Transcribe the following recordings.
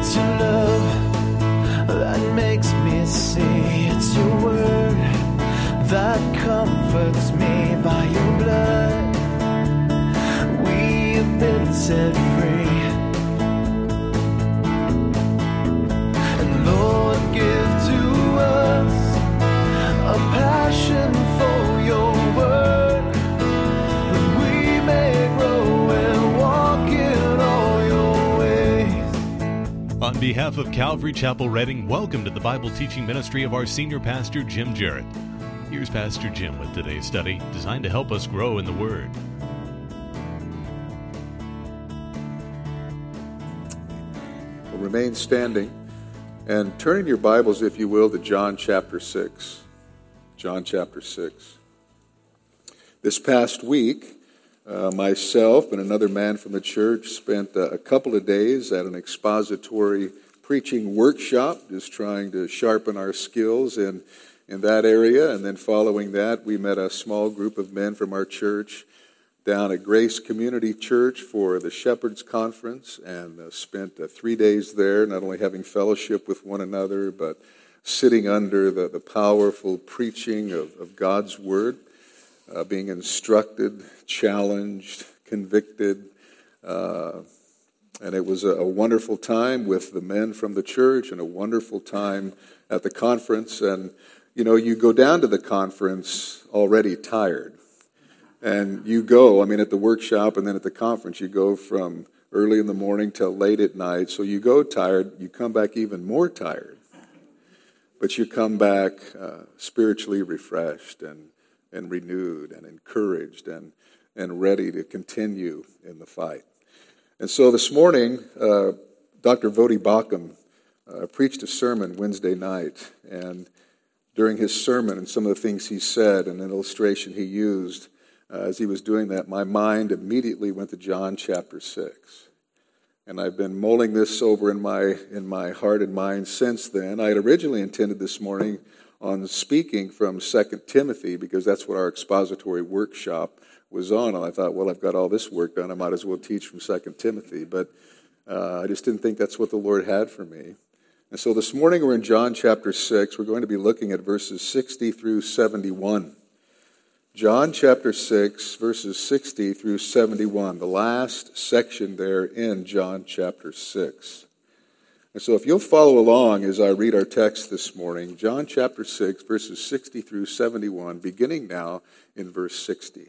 It's your love that makes me see. It's your word that comforts me by your blood. We've been set behalf of Calvary Chapel Reading, welcome to the Bible teaching ministry of our senior pastor, Jim Jarrett. Here's Pastor Jim with today's study, designed to help us grow in the Word. will remain standing and turn in your Bibles, if you will, to John chapter 6. John chapter 6. This past week, uh, myself and another man from the church spent uh, a couple of days at an expository preaching workshop, just trying to sharpen our skills in, in that area. And then following that, we met a small group of men from our church down at Grace Community Church for the Shepherds Conference and uh, spent uh, three days there, not only having fellowship with one another, but sitting under the, the powerful preaching of, of God's Word, uh, being instructed, challenged, convicted. And it was a, a wonderful time with the men from the church and a wonderful time at the conference. And, you know, you go down to the conference already tired and you go, I mean, at the workshop and then at the conference, you go from early in the morning till late at night. So you go tired, you come back even more tired. But you come back uh, spiritually refreshed and, and renewed and encouraged and, and ready to continue in the fight. And so this morning, uh, Dr. Voddie Baucham uh, preached a sermon Wednesday night. And during his sermon and some of the things he said and an illustration he used, uh, as he was doing that, my mind immediately went to John chapter 6. And I've been mulling this over in my, in my heart and mind since then. I had originally intended this morning on speaking from 2 Timothy because that's what our expository workshop was on. And I thought, well, I've got all this work done. I might as well teach from 2 Timothy. But uh, I just didn't think that's what the Lord had for me. And so this morning we're in John chapter 6. We're going to be looking at verses 60 through 71. John chapter 6, verses 60 through 71, the last section there in John chapter 6. And so if you'll follow along as I read our text this morning, John chapter 6, verses 60 through 71, beginning now in verse 60.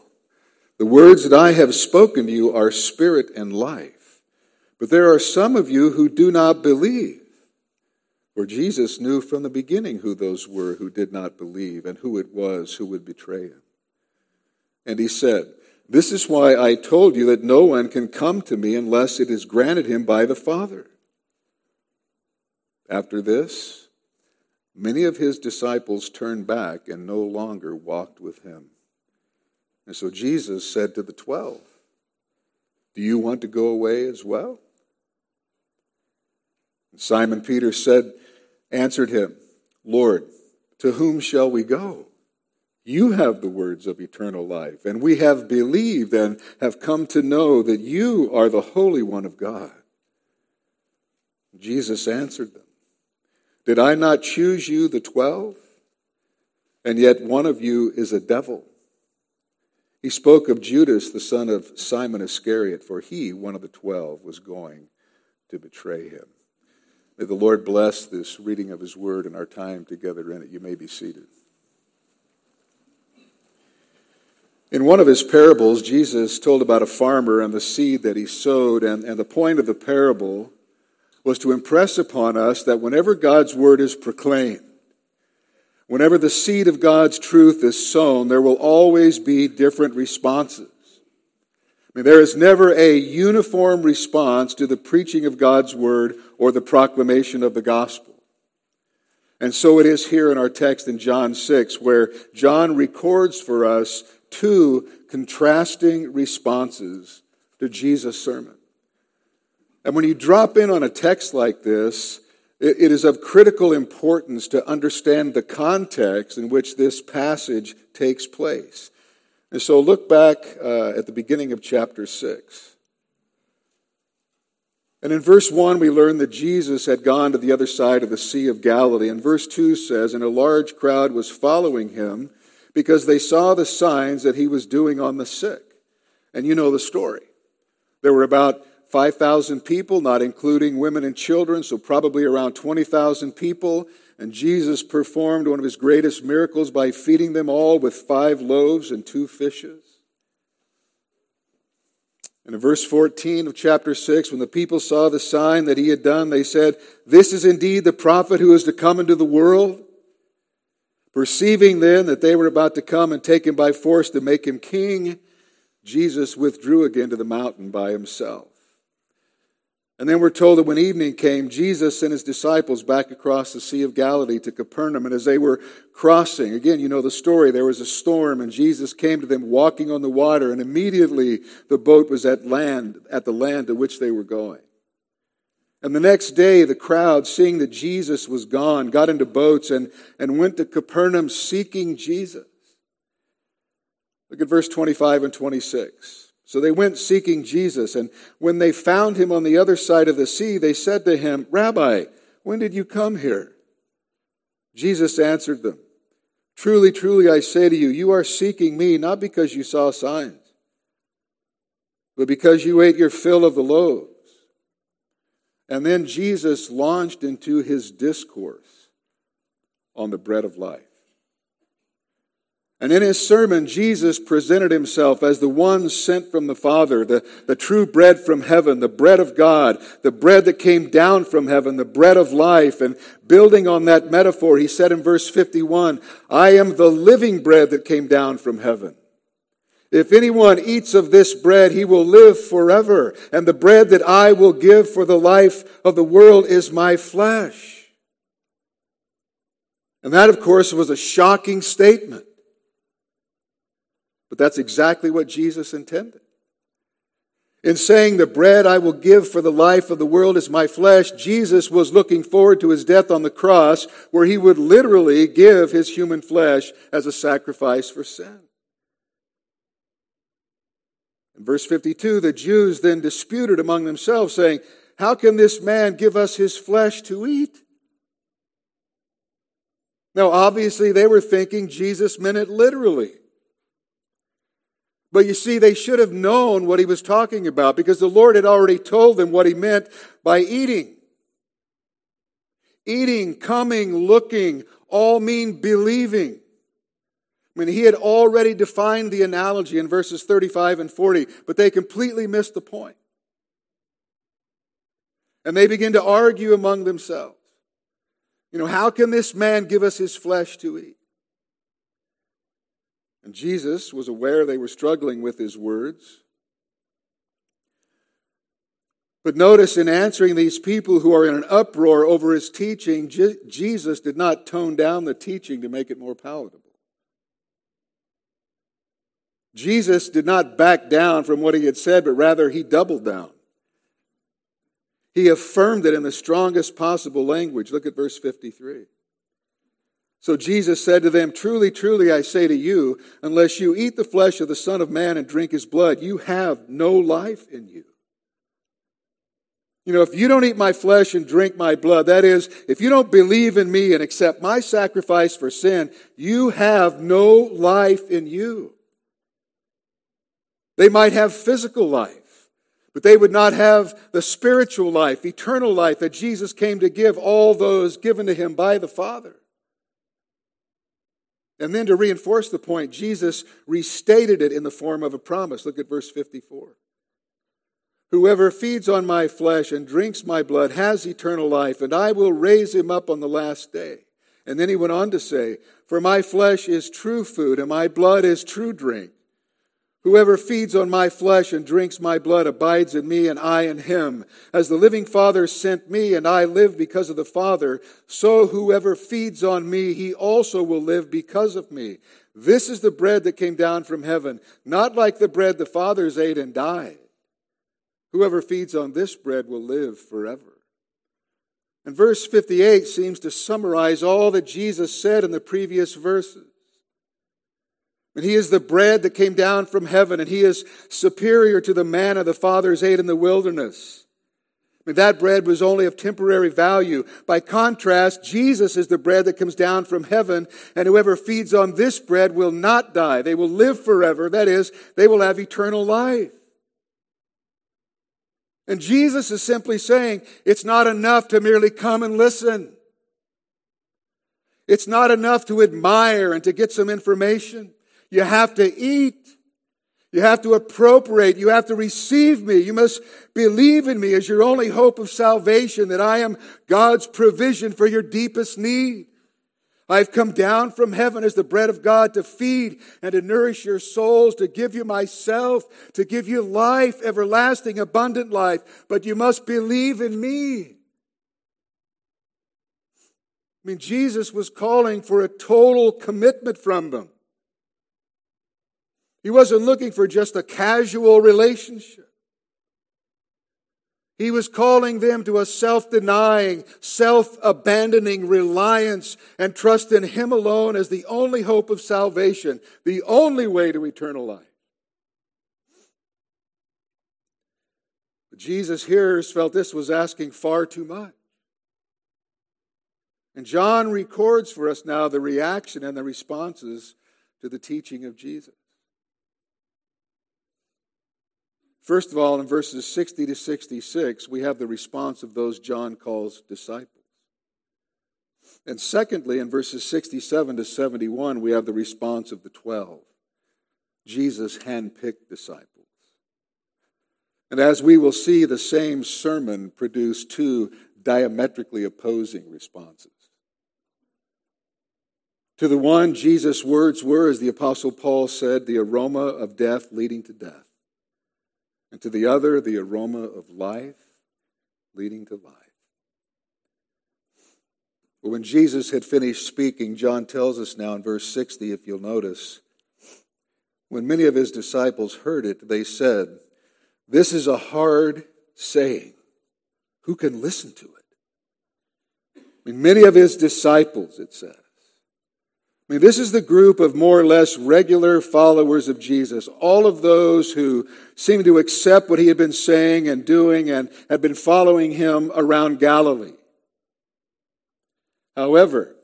The words that I have spoken to you are spirit and life. But there are some of you who do not believe. For Jesus knew from the beginning who those were who did not believe and who it was who would betray him. And he said, This is why I told you that no one can come to me unless it is granted him by the Father. After this, many of his disciples turned back and no longer walked with him. And so Jesus said to the twelve, Do you want to go away as well? And Simon Peter said, answered him, Lord, to whom shall we go? You have the words of eternal life, and we have believed and have come to know that you are the Holy One of God. Jesus answered them, Did I not choose you, the twelve? And yet one of you is a devil. He spoke of Judas, the son of Simon Iscariot, for he, one of the twelve, was going to betray him. May the Lord bless this reading of His Word and our time together in it. You may be seated. In one of his parables, Jesus told about a farmer and the seed that he sowed, and, and the point of the parable was to impress upon us that whenever God's word is proclaimed, whenever the seed of God's truth is sown, there will always be different responses. I mean, there is never a uniform response to the preaching of God's word or the proclamation of the gospel. And so it is here in our text in John 6, where John records for us two contrasting responses to Jesus' sermon. And when you drop in on a text like this, it is of critical importance to understand the context in which this passage takes place. And so look back uh, at the beginning of chapter 6. And in verse 1, we learn that Jesus had gone to the other side of the Sea of Galilee. And verse 2 says, And a large crowd was following him because they saw the signs that he was doing on the sick. And you know the story. There were about 5,000 people, not including women and children, so probably around 20,000 people. And Jesus performed one of his greatest miracles by feeding them all with five loaves and two fishes. And in verse 14 of chapter 6, when the people saw the sign that he had done, they said, This is indeed the prophet who is to come into the world. Perceiving then that they were about to come and take him by force to make him king, Jesus withdrew again to the mountain by himself. And then we're told that when evening came, Jesus sent his disciples back across the Sea of Galilee to Capernaum. And as they were crossing, again, you know the story, there was a storm, and Jesus came to them walking on the water, and immediately the boat was at land, at the land to which they were going. And the next day, the crowd, seeing that Jesus was gone, got into boats and, and went to Capernaum seeking Jesus. Look at verse 25 and 26. So they went seeking Jesus, and when they found him on the other side of the sea, they said to him, Rabbi, when did you come here? Jesus answered them, Truly, truly, I say to you, you are seeking me not because you saw signs, but because you ate your fill of the loaves. And then Jesus launched into his discourse on the bread of life. And in his sermon, Jesus presented himself as the one sent from the Father, the, the true bread from heaven, the bread of God, the bread that came down from heaven, the bread of life. And building on that metaphor, he said in verse 51, I am the living bread that came down from heaven. If anyone eats of this bread, he will live forever. And the bread that I will give for the life of the world is my flesh. And that, of course, was a shocking statement. But that's exactly what Jesus intended. In saying, The bread I will give for the life of the world is my flesh, Jesus was looking forward to his death on the cross, where he would literally give his human flesh as a sacrifice for sin. In verse 52, the Jews then disputed among themselves, saying, How can this man give us his flesh to eat? Now, obviously, they were thinking Jesus meant it literally. But you see, they should have known what he was talking about because the Lord had already told them what he meant by eating. Eating, coming, looking, all mean believing. I mean, he had already defined the analogy in verses 35 and 40, but they completely missed the point. And they begin to argue among themselves. You know, how can this man give us his flesh to eat? And Jesus was aware they were struggling with his words. But notice in answering these people who are in an uproar over his teaching, Je- Jesus did not tone down the teaching to make it more palatable. Jesus did not back down from what he had said, but rather he doubled down. He affirmed it in the strongest possible language. Look at verse 53. So Jesus said to them, Truly, truly, I say to you, unless you eat the flesh of the Son of Man and drink his blood, you have no life in you. You know, if you don't eat my flesh and drink my blood, that is, if you don't believe in me and accept my sacrifice for sin, you have no life in you. They might have physical life, but they would not have the spiritual life, eternal life that Jesus came to give all those given to him by the Father. And then to reinforce the point, Jesus restated it in the form of a promise. Look at verse 54. Whoever feeds on my flesh and drinks my blood has eternal life, and I will raise him up on the last day. And then he went on to say, For my flesh is true food, and my blood is true drink. Whoever feeds on my flesh and drinks my blood abides in me and I in him. As the living Father sent me and I live because of the Father, so whoever feeds on me, he also will live because of me. This is the bread that came down from heaven, not like the bread the fathers ate and died. Whoever feeds on this bread will live forever. And verse 58 seems to summarize all that Jesus said in the previous verses. And he is the bread that came down from heaven, and he is superior to the manna the fathers ate in the wilderness. And that bread was only of temporary value. By contrast, Jesus is the bread that comes down from heaven, and whoever feeds on this bread will not die. They will live forever. That is, they will have eternal life. And Jesus is simply saying it's not enough to merely come and listen. It's not enough to admire and to get some information. You have to eat. You have to appropriate. You have to receive me. You must believe in me as your only hope of salvation, that I am God's provision for your deepest need. I've come down from heaven as the bread of God to feed and to nourish your souls, to give you myself, to give you life, everlasting, abundant life. But you must believe in me. I mean, Jesus was calling for a total commitment from them. He wasn't looking for just a casual relationship. He was calling them to a self denying, self abandoning reliance and trust in Him alone as the only hope of salvation, the only way to eternal life. But Jesus' hearers felt this was asking far too much. And John records for us now the reaction and the responses to the teaching of Jesus. First of all, in verses 60 to 66, we have the response of those John calls disciples. And secondly, in verses 67 to 71, we have the response of the 12, Jesus handpicked disciples. And as we will see, the same sermon produced two diametrically opposing responses. To the one, Jesus' words were, as the Apostle Paul said, the aroma of death leading to death and to the other, the aroma of life leading to life. But when Jesus had finished speaking, John tells us now in verse 60, if you'll notice, when many of his disciples heard it, they said, This is a hard saying. Who can listen to it? I mean, many of his disciples, it says, Mean, this is the group of more or less regular followers of Jesus. All of those who seemed to accept what he had been saying and doing and had been following him around Galilee. However,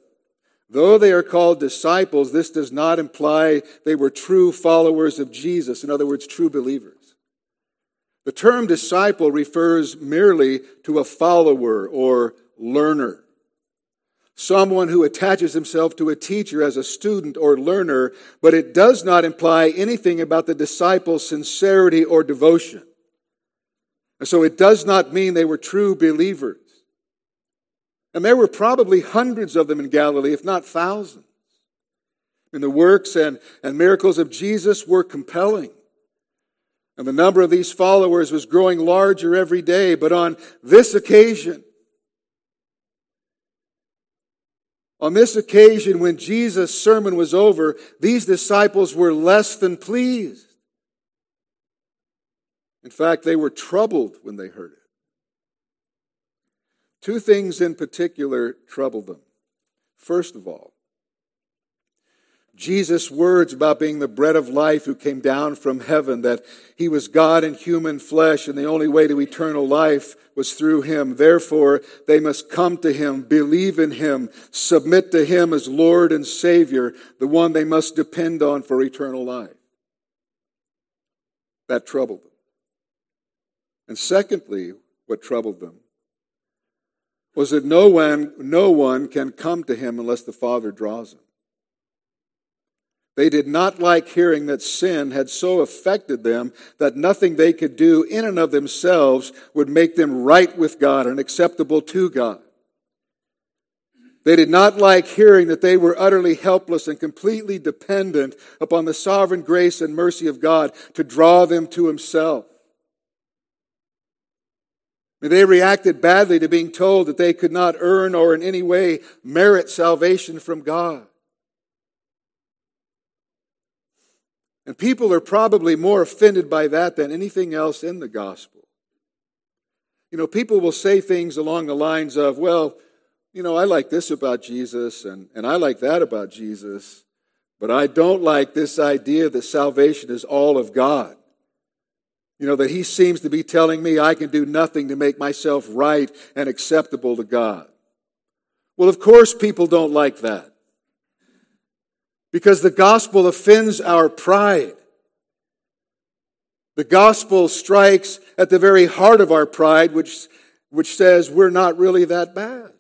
though they are called disciples, this does not imply they were true followers of Jesus. In other words, true believers. The term disciple refers merely to a follower or learner someone who attaches himself to a teacher as a student or learner, but it does not imply anything about the disciple's sincerity or devotion. And so it does not mean they were true believers. And there were probably hundreds of them in Galilee, if not thousands. And the works and, and miracles of Jesus were compelling. And the number of these followers was growing larger every day. But on this occasion, On this occasion, when Jesus' sermon was over, these disciples were less than pleased. In fact, they were troubled when they heard it. Two things in particular troubled them. First of all, Jesus' words about being the bread of life who came down from heaven, that he was God in human flesh, and the only way to eternal life was through him. Therefore, they must come to him, believe in him, submit to him as Lord and Savior, the one they must depend on for eternal life. That troubled them. And secondly, what troubled them was that no one, no one can come to him unless the Father draws him. They did not like hearing that sin had so affected them that nothing they could do in and of themselves would make them right with God and acceptable to God. They did not like hearing that they were utterly helpless and completely dependent upon the sovereign grace and mercy of God to draw them to Himself. They reacted badly to being told that they could not earn or in any way merit salvation from God. And people are probably more offended by that than anything else in the gospel. You know, people will say things along the lines of, well, you know, I like this about Jesus and, and I like that about Jesus, but I don't like this idea that salvation is all of God. You know, that he seems to be telling me I can do nothing to make myself right and acceptable to God. Well, of course, people don't like that. Because the gospel offends our pride. The gospel strikes at the very heart of our pride, which, which says we're not really that bad.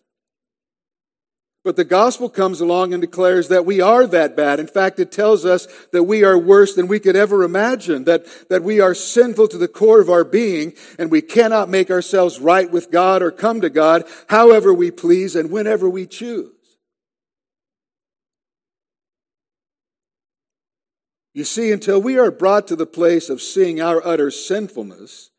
But the gospel comes along and declares that we are that bad. In fact, it tells us that we are worse than we could ever imagine, that, that we are sinful to the core of our being, and we cannot make ourselves right with God or come to God however we please and whenever we choose. You see, until we are brought to the place of seeing our utter sinfulness,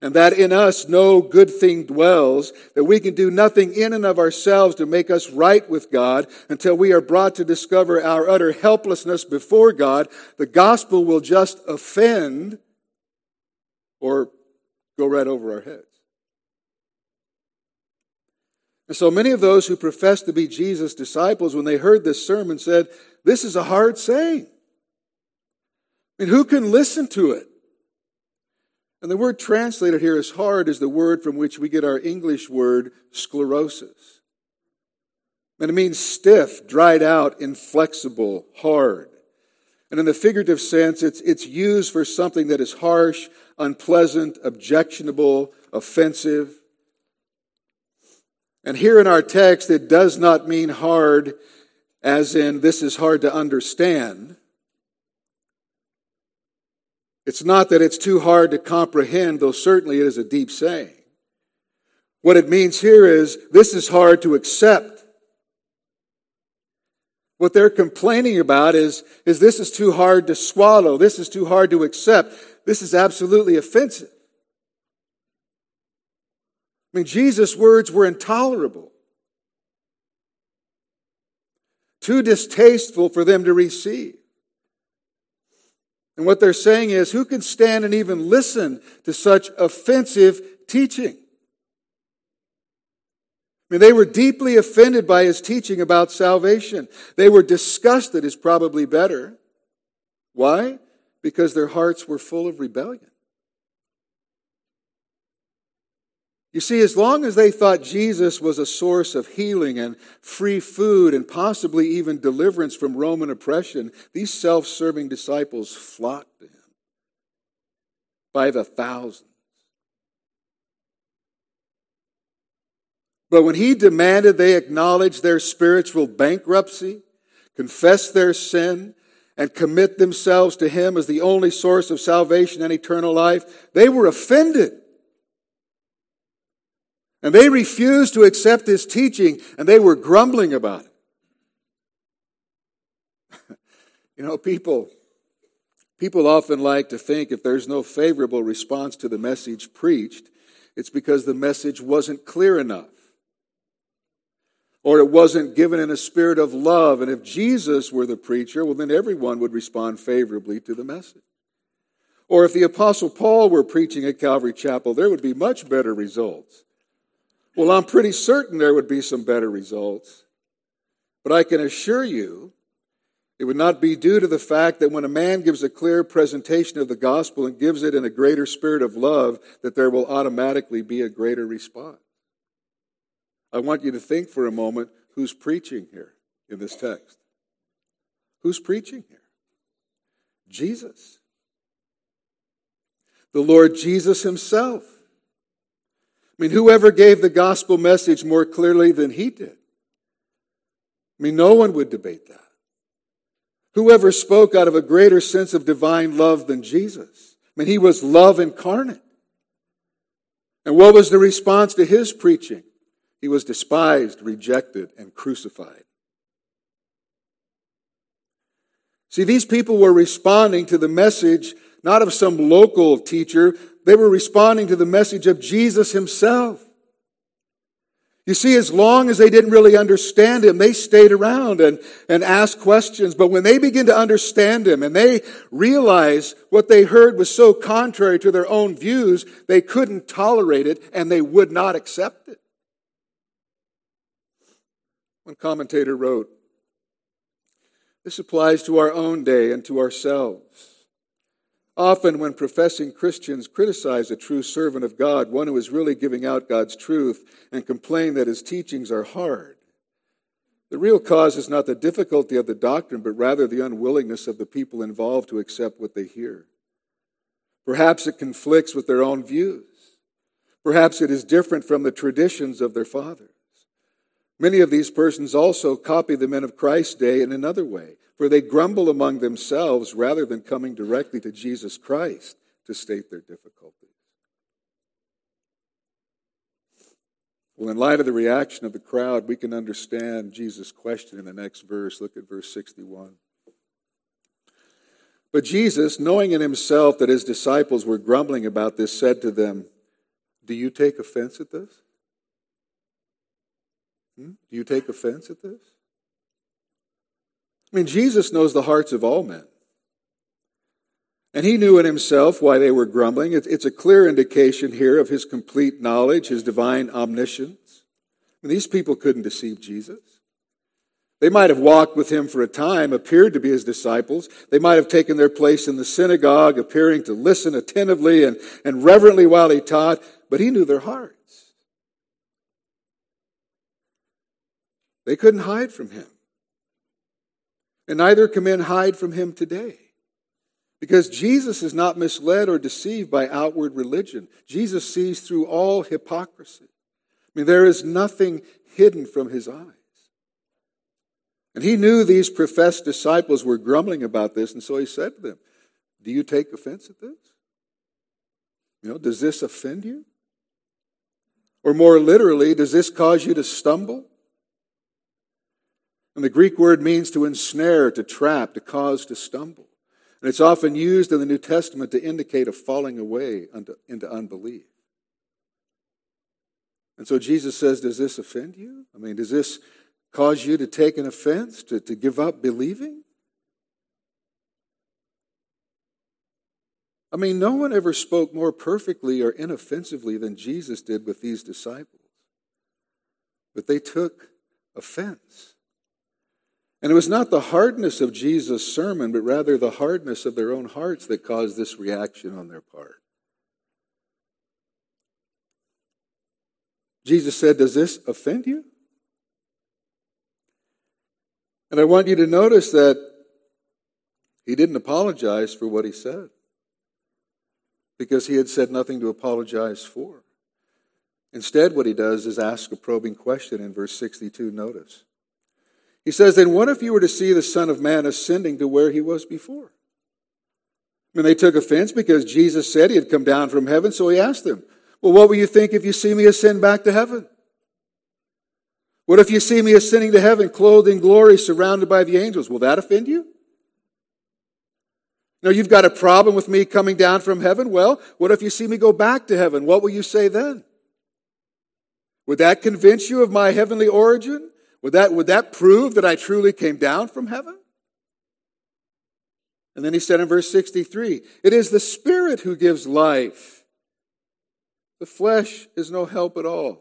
and that in us no good thing dwells, that we can do nothing in and of ourselves to make us right with God until we are brought to discover our utter helplessness before God, the gospel will just offend or go right over our heads. And so many of those who profess to be Jesus' disciples, when they heard this sermon, said, This is a hard saying. I mean, who can listen to it? And the word translated here as hard is the word from which we get our English word sclerosis. And it means stiff, dried out, inflexible, hard. And in the figurative sense, it's, it's used for something that is harsh, unpleasant, objectionable, offensive. And here in our text, it does not mean hard as in this is hard to understand. It's not that it's too hard to comprehend, though certainly it is a deep saying. What it means here is this is hard to accept. What they're complaining about is, is this is too hard to swallow. This is too hard to accept. This is absolutely offensive. I mean, Jesus' words were intolerable, too distasteful for them to receive. And what they're saying is, who can stand and even listen to such offensive teaching? I mean, they were deeply offended by his teaching about salvation. They were disgusted, is probably better. Why? Because their hearts were full of rebellion. You see, as long as they thought Jesus was a source of healing and free food and possibly even deliverance from Roman oppression, these self serving disciples flocked to him by the thousands. But when he demanded they acknowledge their spiritual bankruptcy, confess their sin, and commit themselves to him as the only source of salvation and eternal life, they were offended. And they refused to accept his teaching and they were grumbling about it. you know, people, people often like to think if there's no favorable response to the message preached, it's because the message wasn't clear enough. Or it wasn't given in a spirit of love. And if Jesus were the preacher, well, then everyone would respond favorably to the message. Or if the Apostle Paul were preaching at Calvary Chapel, there would be much better results. Well, I'm pretty certain there would be some better results. But I can assure you, it would not be due to the fact that when a man gives a clear presentation of the gospel and gives it in a greater spirit of love, that there will automatically be a greater response. I want you to think for a moment who's preaching here in this text. Who's preaching here? Jesus. The Lord Jesus Himself. I mean, whoever gave the gospel message more clearly than he did? I mean, no one would debate that. Whoever spoke out of a greater sense of divine love than Jesus? I mean, he was love incarnate. And what was the response to his preaching? He was despised, rejected, and crucified. See, these people were responding to the message not of some local teacher, they were responding to the message of Jesus himself. You see, as long as they didn't really understand him, they stayed around and, and asked questions. But when they begin to understand him and they realize what they heard was so contrary to their own views, they couldn't tolerate it and they would not accept it. One commentator wrote, This applies to our own day and to ourselves. Often, when professing Christians criticize a true servant of God, one who is really giving out God's truth, and complain that his teachings are hard, the real cause is not the difficulty of the doctrine, but rather the unwillingness of the people involved to accept what they hear. Perhaps it conflicts with their own views. Perhaps it is different from the traditions of their fathers. Many of these persons also copy the men of Christ's day in another way, for they grumble among themselves rather than coming directly to Jesus Christ to state their difficulties. Well, in light of the reaction of the crowd, we can understand Jesus' question in the next verse. Look at verse 61. But Jesus, knowing in himself that his disciples were grumbling about this, said to them, Do you take offense at this? Hmm? Do you take offense at this? I mean, Jesus knows the hearts of all men. And he knew in himself why they were grumbling. It's a clear indication here of his complete knowledge, his divine omniscience. I mean, these people couldn't deceive Jesus. They might have walked with him for a time, appeared to be his disciples. They might have taken their place in the synagogue, appearing to listen attentively and, and reverently while he taught, but he knew their hearts. They couldn't hide from him. And neither can men hide from him today. Because Jesus is not misled or deceived by outward religion. Jesus sees through all hypocrisy. I mean, there is nothing hidden from his eyes. And he knew these professed disciples were grumbling about this, and so he said to them, Do you take offense at this? You know, does this offend you? Or more literally, does this cause you to stumble? And the Greek word means to ensnare, to trap, to cause to stumble. And it's often used in the New Testament to indicate a falling away into unbelief. And so Jesus says, Does this offend you? I mean, does this cause you to take an offense, to, to give up believing? I mean, no one ever spoke more perfectly or inoffensively than Jesus did with these disciples. But they took offense. And it was not the hardness of Jesus' sermon, but rather the hardness of their own hearts that caused this reaction on their part. Jesus said, Does this offend you? And I want you to notice that he didn't apologize for what he said because he had said nothing to apologize for. Instead, what he does is ask a probing question in verse 62. Notice. He says, Then what if you were to see the Son of Man ascending to where he was before? And they took offense because Jesus said he had come down from heaven, so he asked them, Well, what will you think if you see me ascend back to heaven? What if you see me ascending to heaven, clothed in glory, surrounded by the angels? Will that offend you? No, you've got a problem with me coming down from heaven? Well, what if you see me go back to heaven? What will you say then? Would that convince you of my heavenly origin? Would that, would that prove that I truly came down from heaven? And then he said in verse 63 It is the Spirit who gives life. The flesh is no help at all.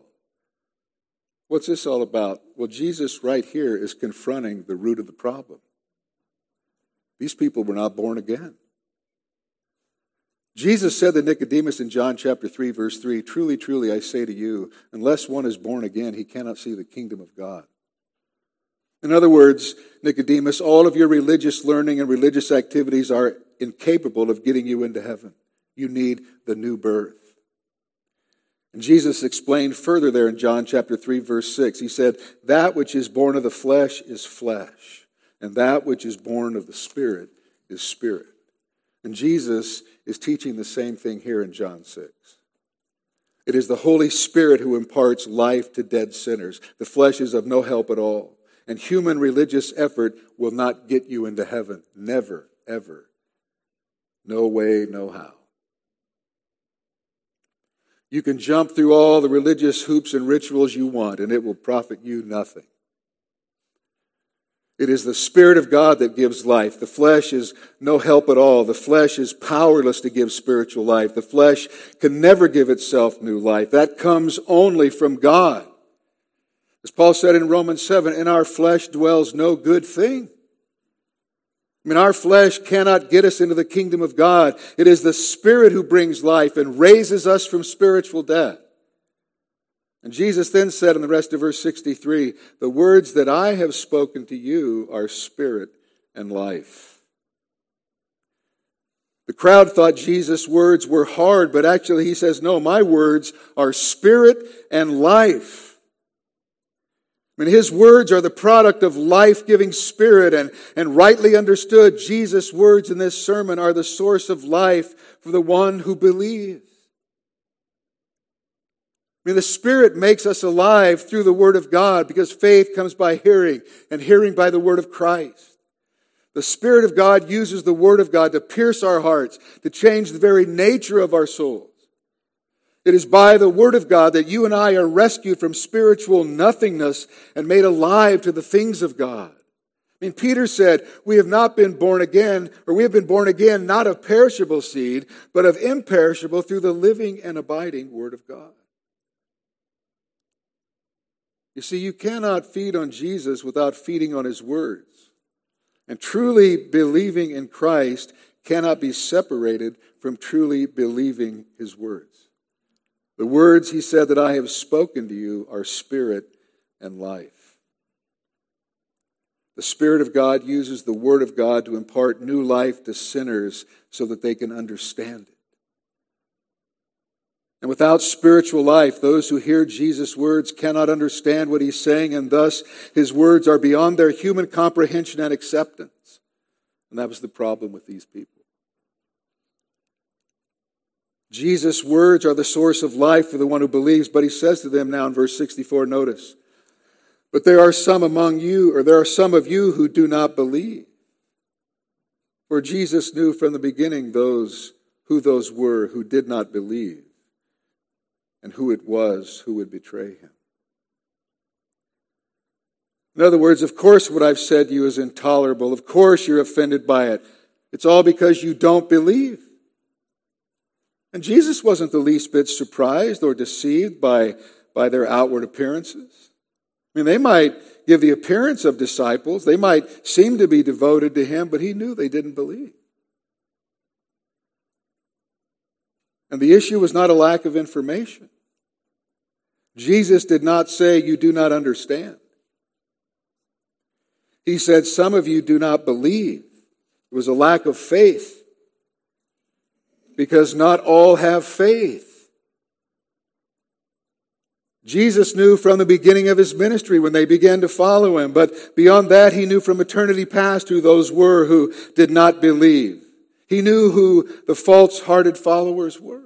What's this all about? Well, Jesus right here is confronting the root of the problem. These people were not born again. Jesus said to Nicodemus in John chapter 3, verse 3 Truly, truly, I say to you, unless one is born again, he cannot see the kingdom of God. In other words, Nicodemus, all of your religious learning and religious activities are incapable of getting you into heaven. You need the new birth. And Jesus explained further there in John chapter 3 verse 6. He said, "That which is born of the flesh is flesh, and that which is born of the spirit is spirit." And Jesus is teaching the same thing here in John 6. It is the Holy Spirit who imparts life to dead sinners. The flesh is of no help at all. And human religious effort will not get you into heaven. Never, ever. No way, no how. You can jump through all the religious hoops and rituals you want, and it will profit you nothing. It is the Spirit of God that gives life. The flesh is no help at all. The flesh is powerless to give spiritual life. The flesh can never give itself new life. That comes only from God. As Paul said in Romans 7, in our flesh dwells no good thing. I mean, our flesh cannot get us into the kingdom of God. It is the Spirit who brings life and raises us from spiritual death. And Jesus then said in the rest of verse 63 The words that I have spoken to you are spirit and life. The crowd thought Jesus' words were hard, but actually he says, No, my words are spirit and life. Mean, his words are the product of life giving spirit, and, and rightly understood, Jesus' words in this sermon are the source of life for the one who believes. I mean, the Spirit makes us alive through the Word of God because faith comes by hearing, and hearing by the Word of Christ. The Spirit of God uses the Word of God to pierce our hearts, to change the very nature of our souls. It is by the Word of God that you and I are rescued from spiritual nothingness and made alive to the things of God. I mean, Peter said, We have not been born again, or we have been born again not of perishable seed, but of imperishable through the living and abiding Word of God. You see, you cannot feed on Jesus without feeding on his words. And truly believing in Christ cannot be separated from truly believing his words. The words he said that I have spoken to you are spirit and life. The Spirit of God uses the Word of God to impart new life to sinners so that they can understand it. And without spiritual life, those who hear Jesus' words cannot understand what he's saying, and thus his words are beyond their human comprehension and acceptance. And that was the problem with these people. Jesus' words are the source of life for the one who believes, but he says to them now in verse 64, notice, but there are some among you, or there are some of you who do not believe. For Jesus knew from the beginning those who those were who did not believe and who it was who would betray him. In other words, of course, what I've said to you is intolerable. Of course, you're offended by it. It's all because you don't believe. And Jesus wasn't the least bit surprised or deceived by, by their outward appearances. I mean, they might give the appearance of disciples, they might seem to be devoted to him, but he knew they didn't believe. And the issue was not a lack of information. Jesus did not say, You do not understand. He said, Some of you do not believe. It was a lack of faith because not all have faith. Jesus knew from the beginning of his ministry when they began to follow him, but beyond that, he knew from eternity past who those were who did not believe. He knew who the false hearted followers were.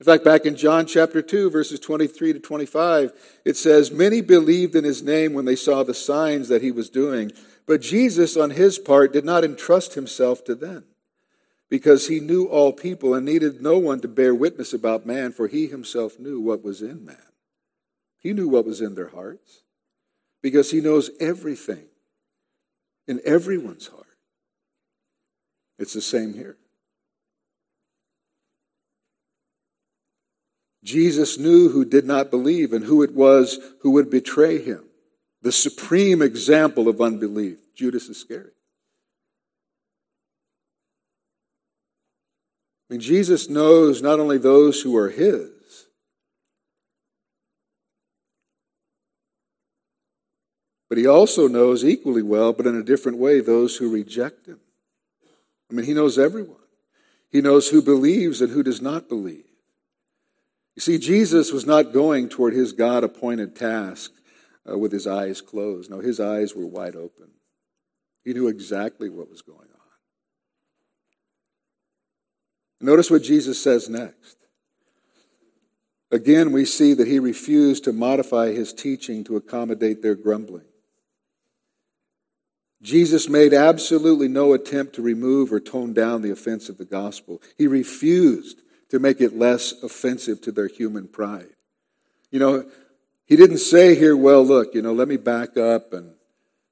In fact, back in John chapter 2, verses 23 to 25, it says, Many believed in his name when they saw the signs that he was doing, but Jesus, on his part, did not entrust himself to them, because he knew all people and needed no one to bear witness about man, for he himself knew what was in man. He knew what was in their hearts, because he knows everything in everyone's heart. It's the same here. Jesus knew who did not believe and who it was who would betray him. The supreme example of unbelief, Judas Iscariot. I mean, Jesus knows not only those who are his, but he also knows equally well, but in a different way, those who reject him. I mean, he knows everyone. He knows who believes and who does not believe. You see, Jesus was not going toward his God appointed task uh, with his eyes closed. No, his eyes were wide open. He knew exactly what was going on. Notice what Jesus says next. Again, we see that he refused to modify his teaching to accommodate their grumbling. Jesus made absolutely no attempt to remove or tone down the offense of the gospel. He refused to make it less offensive to their human pride. You know, he didn't say here, well, look, you know, let me back up and,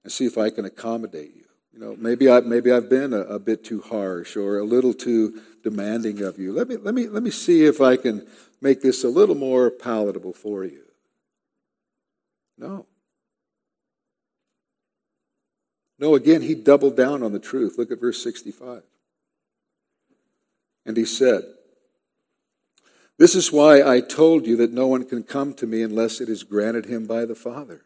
and see if I can accommodate you. You know, maybe, I, maybe I've been a, a bit too harsh or a little too demanding of you. Let me, let, me, let me see if I can make this a little more palatable for you. No. No, again, he doubled down on the truth. Look at verse 65. And he said, This is why I told you that no one can come to me unless it is granted him by the Father.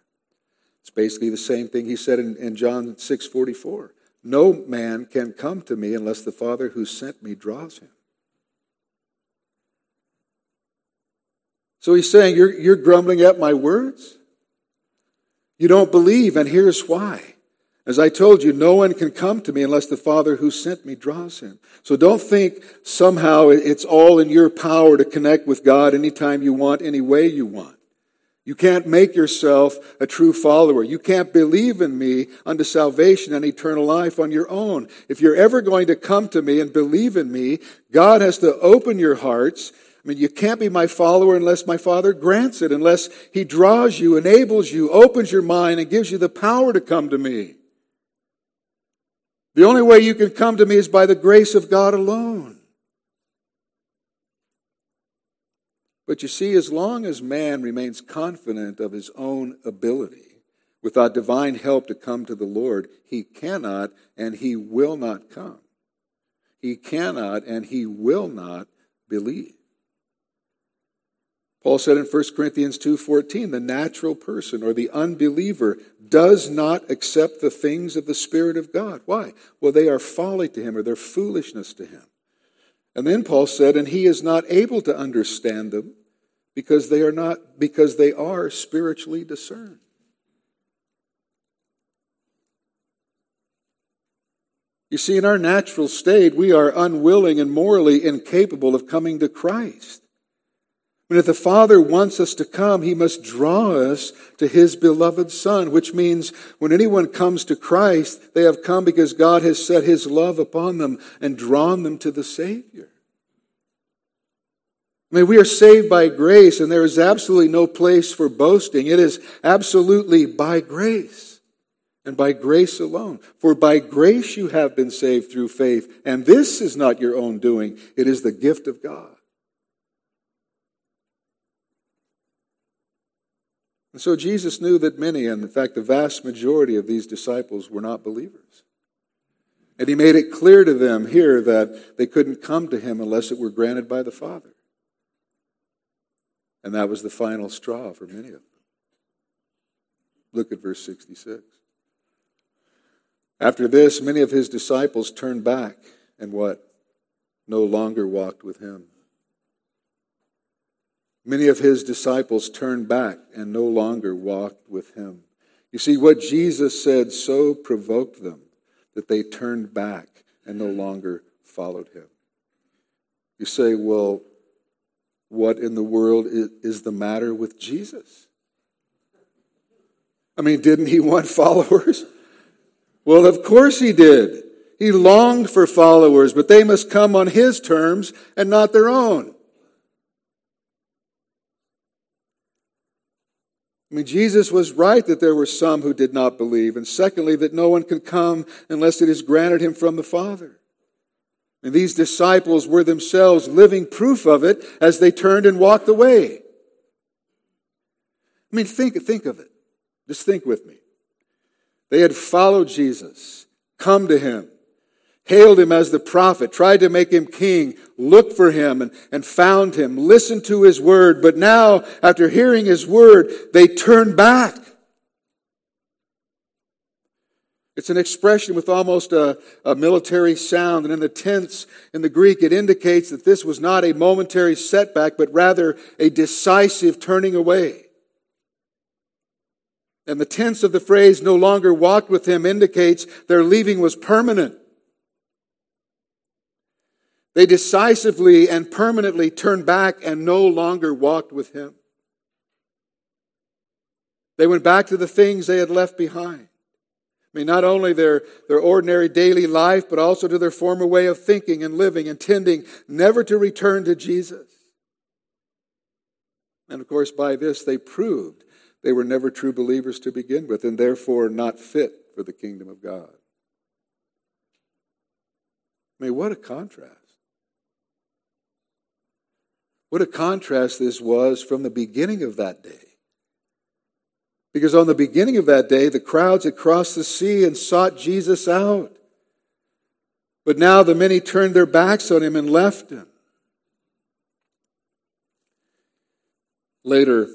It's basically the same thing he said in, in John 6 44. No man can come to me unless the Father who sent me draws him. So he's saying, You're, you're grumbling at my words? You don't believe, and here's why. As I told you, no one can come to me unless the Father who sent me draws him. So don't think somehow it's all in your power to connect with God anytime you want, any way you want. You can't make yourself a true follower. You can't believe in me unto salvation and eternal life on your own. If you're ever going to come to me and believe in me, God has to open your hearts. I mean, you can't be my follower unless my Father grants it, unless He draws you, enables you, opens your mind, and gives you the power to come to me. The only way you can come to me is by the grace of God alone. But you see, as long as man remains confident of his own ability, without divine help to come to the Lord, he cannot and he will not come. He cannot and he will not believe. Paul said in 1 Corinthians 2:14, the natural person or the unbeliever does not accept the things of the spirit of God. Why? Well, they are folly to him or they're foolishness to him. And then Paul said, and he is not able to understand them because they are not because they are spiritually discerned. You see, in our natural state, we are unwilling and morally incapable of coming to Christ. But if the Father wants us to come, He must draw us to His beloved Son, which means when anyone comes to Christ, they have come because God has set His love upon them and drawn them to the Savior. I mean, we are saved by grace, and there is absolutely no place for boasting. It is absolutely by grace and by grace alone. For by grace you have been saved through faith, and this is not your own doing, it is the gift of God. And so Jesus knew that many, and in fact, the vast majority of these disciples were not believers. And he made it clear to them here that they couldn't come to him unless it were granted by the Father. And that was the final straw for many of them. Look at verse 66. After this, many of his disciples turned back and what? No longer walked with him. Many of his disciples turned back and no longer walked with him. You see, what Jesus said so provoked them that they turned back and no longer followed him. You say, well, what in the world is the matter with Jesus? I mean, didn't he want followers? Well, of course he did. He longed for followers, but they must come on his terms and not their own. I mean, Jesus was right that there were some who did not believe, and secondly, that no one can come unless it is granted him from the Father. And these disciples were themselves living proof of it as they turned and walked away. I mean, think, think of it. Just think with me. They had followed Jesus, come to him, hailed him as the prophet, tried to make him king, looked for him and, and found him, listened to his word. But now, after hearing his word, they turn back. It's an expression with almost a, a, military sound, and in the tense in the Greek, it indicates that this was not a momentary setback, but rather a decisive turning away. And the tense of the phrase no longer walked with him indicates their leaving was permanent. They decisively and permanently turned back and no longer walked with him. They went back to the things they had left behind. I mean, not only their, their ordinary daily life, but also to their former way of thinking and living, intending never to return to Jesus. And of course, by this, they proved they were never true believers to begin with, and therefore not fit for the kingdom of God. I mean, what a contrast. What a contrast this was from the beginning of that day. Because on the beginning of that day, the crowds had crossed the sea and sought Jesus out. But now the many turned their backs on him and left him. Later,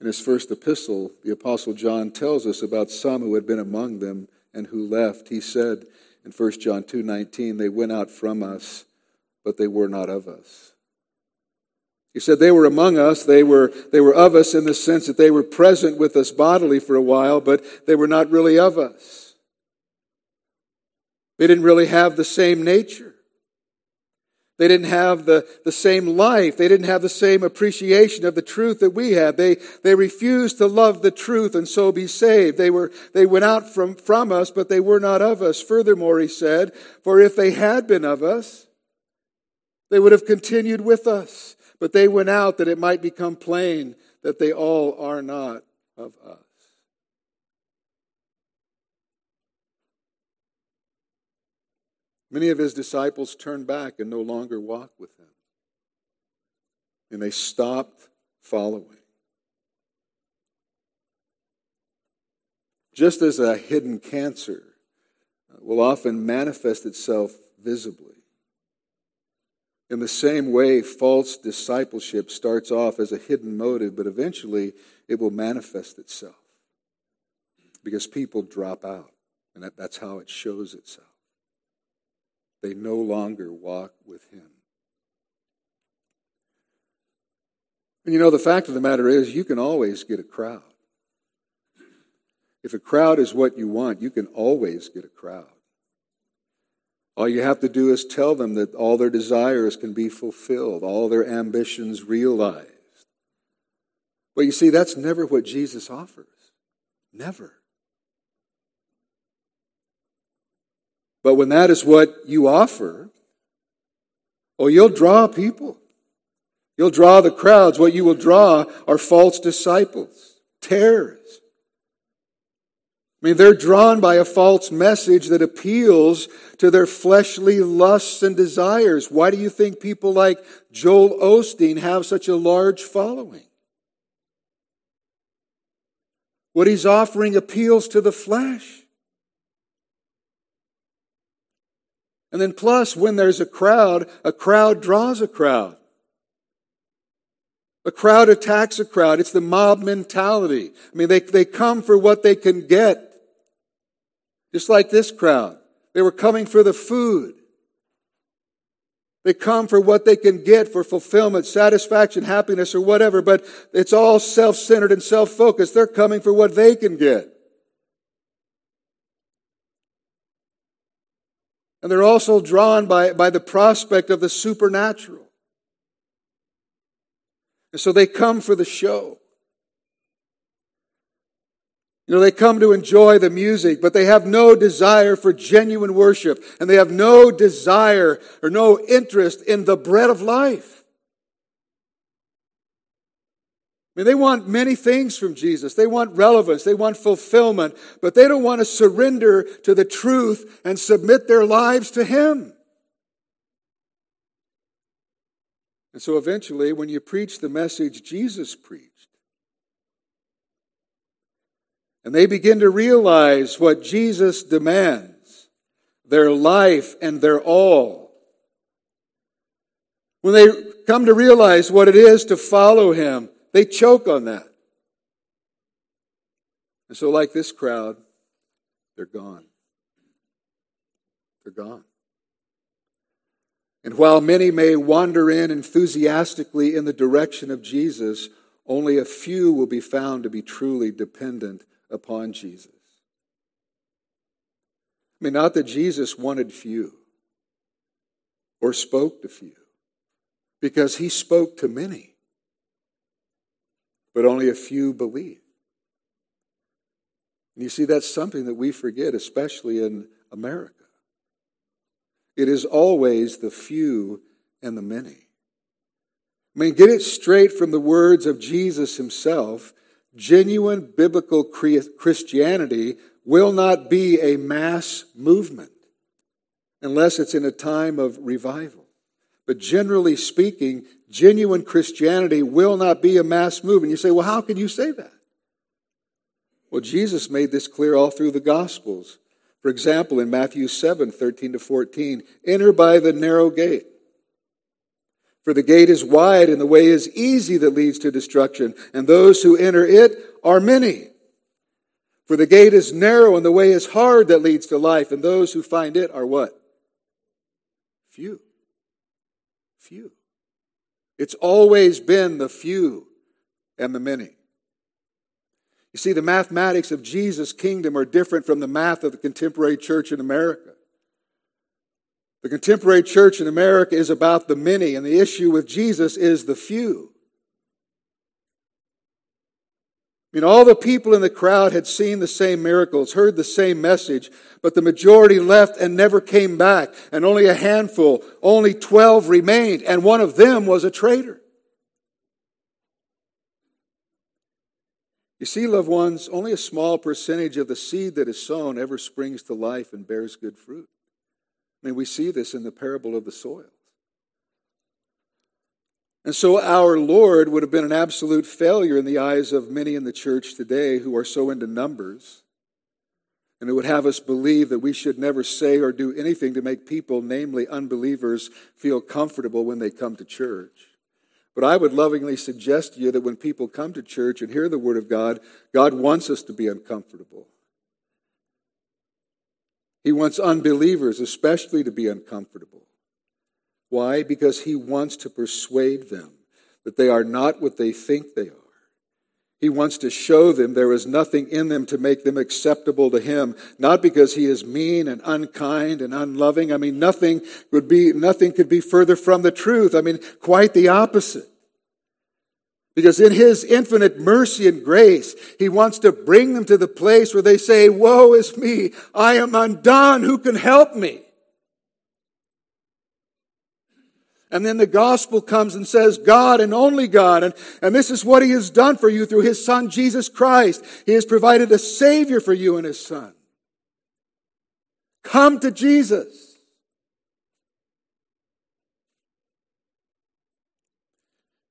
in his first epistle, the Apostle John tells us about some who had been among them and who left. He said in 1 John 2:19, "They went out from us, but they were not of us." He said they were among us, they were, they were of us in the sense that they were present with us bodily for a while, but they were not really of us. They didn't really have the same nature. They didn't have the, the same life. They didn't have the same appreciation of the truth that we had. They, they refused to love the truth and so be saved. They were, they went out from, from us, but they were not of us. Furthermore, he said, for if they had been of us, they would have continued with us. But they went out that it might become plain that they all are not of us. Many of his disciples turned back and no longer walked with him. And they stopped following. Just as a hidden cancer will often manifest itself visibly, in the same way, false discipleship starts off as a hidden motive, but eventually it will manifest itself because people drop out, and that, that's how it shows itself. They no longer walk with Him. And you know, the fact of the matter is, you can always get a crowd. If a crowd is what you want, you can always get a crowd. All you have to do is tell them that all their desires can be fulfilled, all their ambitions realized. But you see, that's never what Jesus offers. Never. But when that is what you offer, oh, you'll draw people. You'll draw the crowds. What you will draw are false disciples, tares, I mean, they're drawn by a false message that appeals to their fleshly lusts and desires. Why do you think people like Joel Osteen have such a large following? What he's offering appeals to the flesh. And then, plus, when there's a crowd, a crowd draws a crowd. A crowd attacks a crowd. It's the mob mentality. I mean, they, they come for what they can get. Just like this crowd. They were coming for the food. They come for what they can get for fulfillment, satisfaction, happiness, or whatever, but it's all self centered and self focused. They're coming for what they can get. And they're also drawn by, by the prospect of the supernatural. And so they come for the show. You know, they come to enjoy the music, but they have no desire for genuine worship, and they have no desire or no interest in the bread of life. I mean, they want many things from Jesus. They want relevance, they want fulfillment, but they don't want to surrender to the truth and submit their lives to Him. And so eventually, when you preach the message Jesus preached, And they begin to realize what Jesus demands their life and their all. When they come to realize what it is to follow him, they choke on that. And so, like this crowd, they're gone. They're gone. And while many may wander in enthusiastically in the direction of Jesus, only a few will be found to be truly dependent upon Jesus. I mean, not that Jesus wanted few. or spoke to few because he spoke to many, but only a few believed. And you see, that's something that we forget, especially in America. It is always the few and the many. I mean, get it straight from the words of Jesus himself. Genuine biblical Christianity will not be a mass movement unless it's in a time of revival. But generally speaking, genuine Christianity will not be a mass movement. You say, well, how can you say that? Well, Jesus made this clear all through the Gospels. For example, in Matthew 7 13 to 14, enter by the narrow gate. For the gate is wide and the way is easy that leads to destruction, and those who enter it are many. For the gate is narrow and the way is hard that leads to life, and those who find it are what? Few. Few. It's always been the few and the many. You see, the mathematics of Jesus' kingdom are different from the math of the contemporary church in America. The contemporary church in America is about the many, and the issue with Jesus is the few. I mean, all the people in the crowd had seen the same miracles, heard the same message, but the majority left and never came back, and only a handful, only 12 remained, and one of them was a traitor. You see, loved ones, only a small percentage of the seed that is sown ever springs to life and bears good fruit. I mean, we see this in the parable of the soils. And so our Lord would have been an absolute failure in the eyes of many in the church today who are so into numbers. And it would have us believe that we should never say or do anything to make people, namely unbelievers, feel comfortable when they come to church. But I would lovingly suggest to you that when people come to church and hear the Word of God, God wants us to be uncomfortable. He wants unbelievers, especially, to be uncomfortable. Why? Because he wants to persuade them that they are not what they think they are. He wants to show them there is nothing in them to make them acceptable to him, not because he is mean and unkind and unloving. I mean, nothing would be, nothing could be further from the truth. I mean, quite the opposite. Because in His infinite mercy and grace, He wants to bring them to the place where they say, Woe is me! I am undone! Who can help me? And then the gospel comes and says, God and only God. And, and this is what He has done for you through His Son, Jesus Christ. He has provided a Savior for you and His Son. Come to Jesus.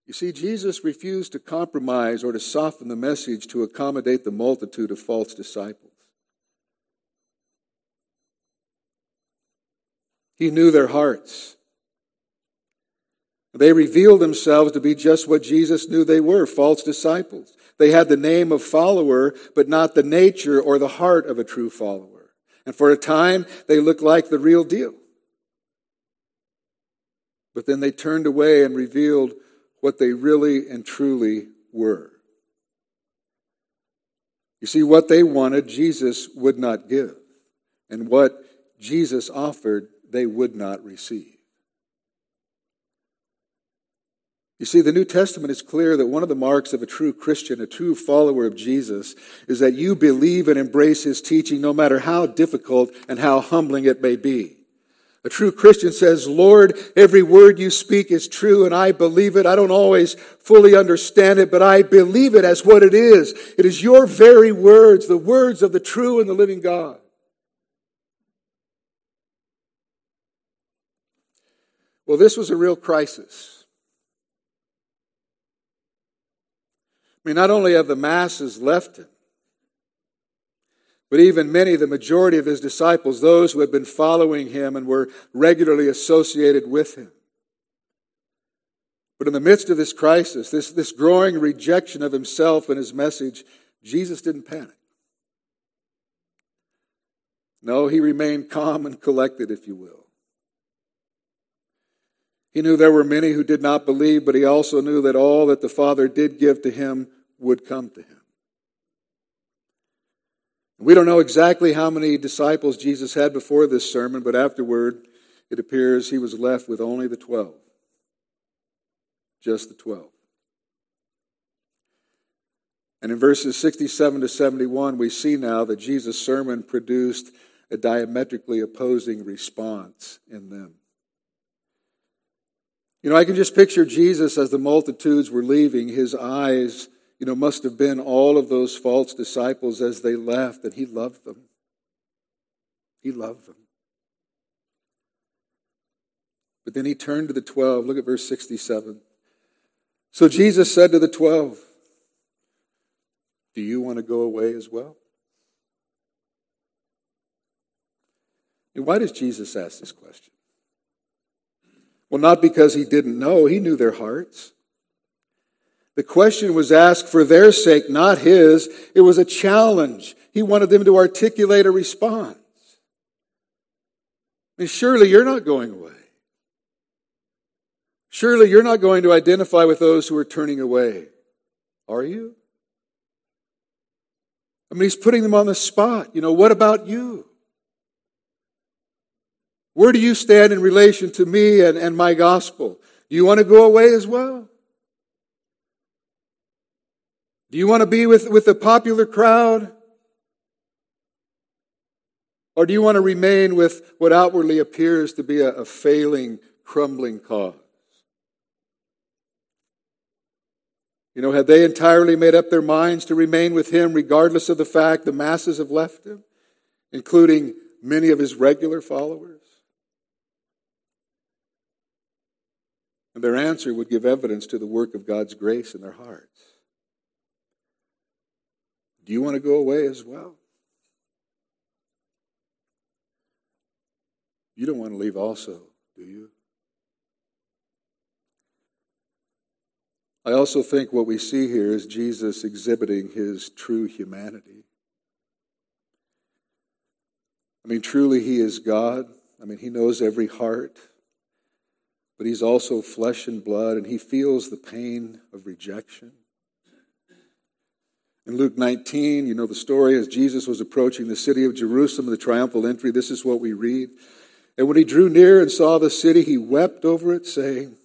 You see, Jesus refused to compromise or to soften the message to accommodate the multitude of false disciples. He knew their hearts. They revealed themselves to be just what Jesus knew they were false disciples. They had the name of follower, but not the nature or the heart of a true follower. And for a time, they looked like the real deal. But then they turned away and revealed what they really and truly were. You see, what they wanted, Jesus would not give. And what Jesus offered, they would not receive. You see, the New Testament is clear that one of the marks of a true Christian, a true follower of Jesus, is that you believe and embrace his teaching no matter how difficult and how humbling it may be. A true Christian says, Lord, every word you speak is true and I believe it. I don't always fully understand it, but I believe it as what it is. It is your very words, the words of the true and the living God. Well, this was a real crisis. I mean, not only have the masses left him, but even many, the majority of his disciples, those who had been following him and were regularly associated with him. But in the midst of this crisis, this, this growing rejection of himself and his message, Jesus didn't panic. No, he remained calm and collected, if you will. He knew there were many who did not believe, but he also knew that all that the Father did give to him would come to him. We don't know exactly how many disciples Jesus had before this sermon, but afterward, it appears he was left with only the 12. Just the 12. And in verses 67 to 71, we see now that Jesus' sermon produced a diametrically opposing response in them. You know, I can just picture Jesus as the multitudes were leaving, his eyes, you know, must have been all of those false disciples as they left, and he loved them. He loved them. But then he turned to the 12. Look at verse 67. So Jesus said to the 12, Do you want to go away as well? And why does Jesus ask this question? Well, not because he didn't know, he knew their hearts. The question was asked for their sake, not his. It was a challenge. He wanted them to articulate a response. And surely you're not going away. Surely you're not going to identify with those who are turning away. Are you? I mean, he's putting them on the spot. You know, what about you? Where do you stand in relation to me and, and my gospel? Do you want to go away as well? Do you want to be with, with the popular crowd? Or do you want to remain with what outwardly appears to be a, a failing, crumbling cause? You know, have they entirely made up their minds to remain with him regardless of the fact the masses have left him, including many of his regular followers? And their answer would give evidence to the work of God's grace in their hearts. Do you want to go away as well? You don't want to leave also, do you? I also think what we see here is Jesus exhibiting his true humanity. I mean, truly, he is God. I mean, he knows every heart but he's also flesh and blood, and he feels the pain of rejection. In Luke 19, you know the story as Jesus was approaching the city of Jerusalem, the triumphal entry, this is what we read. And when he drew near and saw the city, he wept over it, saying,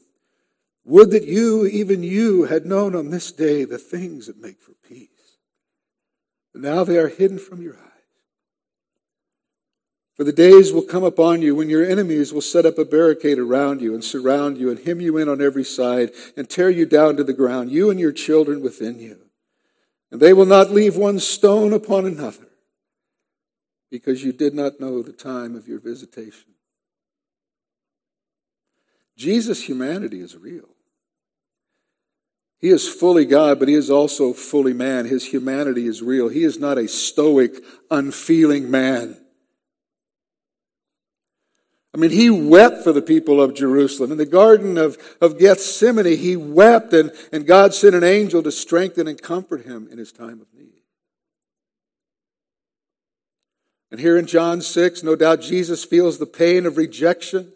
Would that you, even you, had known on this day the things that make for peace. But now they are hidden from your eyes. For the days will come upon you when your enemies will set up a barricade around you and surround you and hem you in on every side and tear you down to the ground, you and your children within you. And they will not leave one stone upon another because you did not know the time of your visitation. Jesus' humanity is real. He is fully God, but he is also fully man. His humanity is real. He is not a stoic, unfeeling man. I mean, he wept for the people of Jerusalem. In the Garden of, of Gethsemane, he wept, and, and God sent an angel to strengthen and comfort him in his time of need. And here in John 6, no doubt Jesus feels the pain of rejection.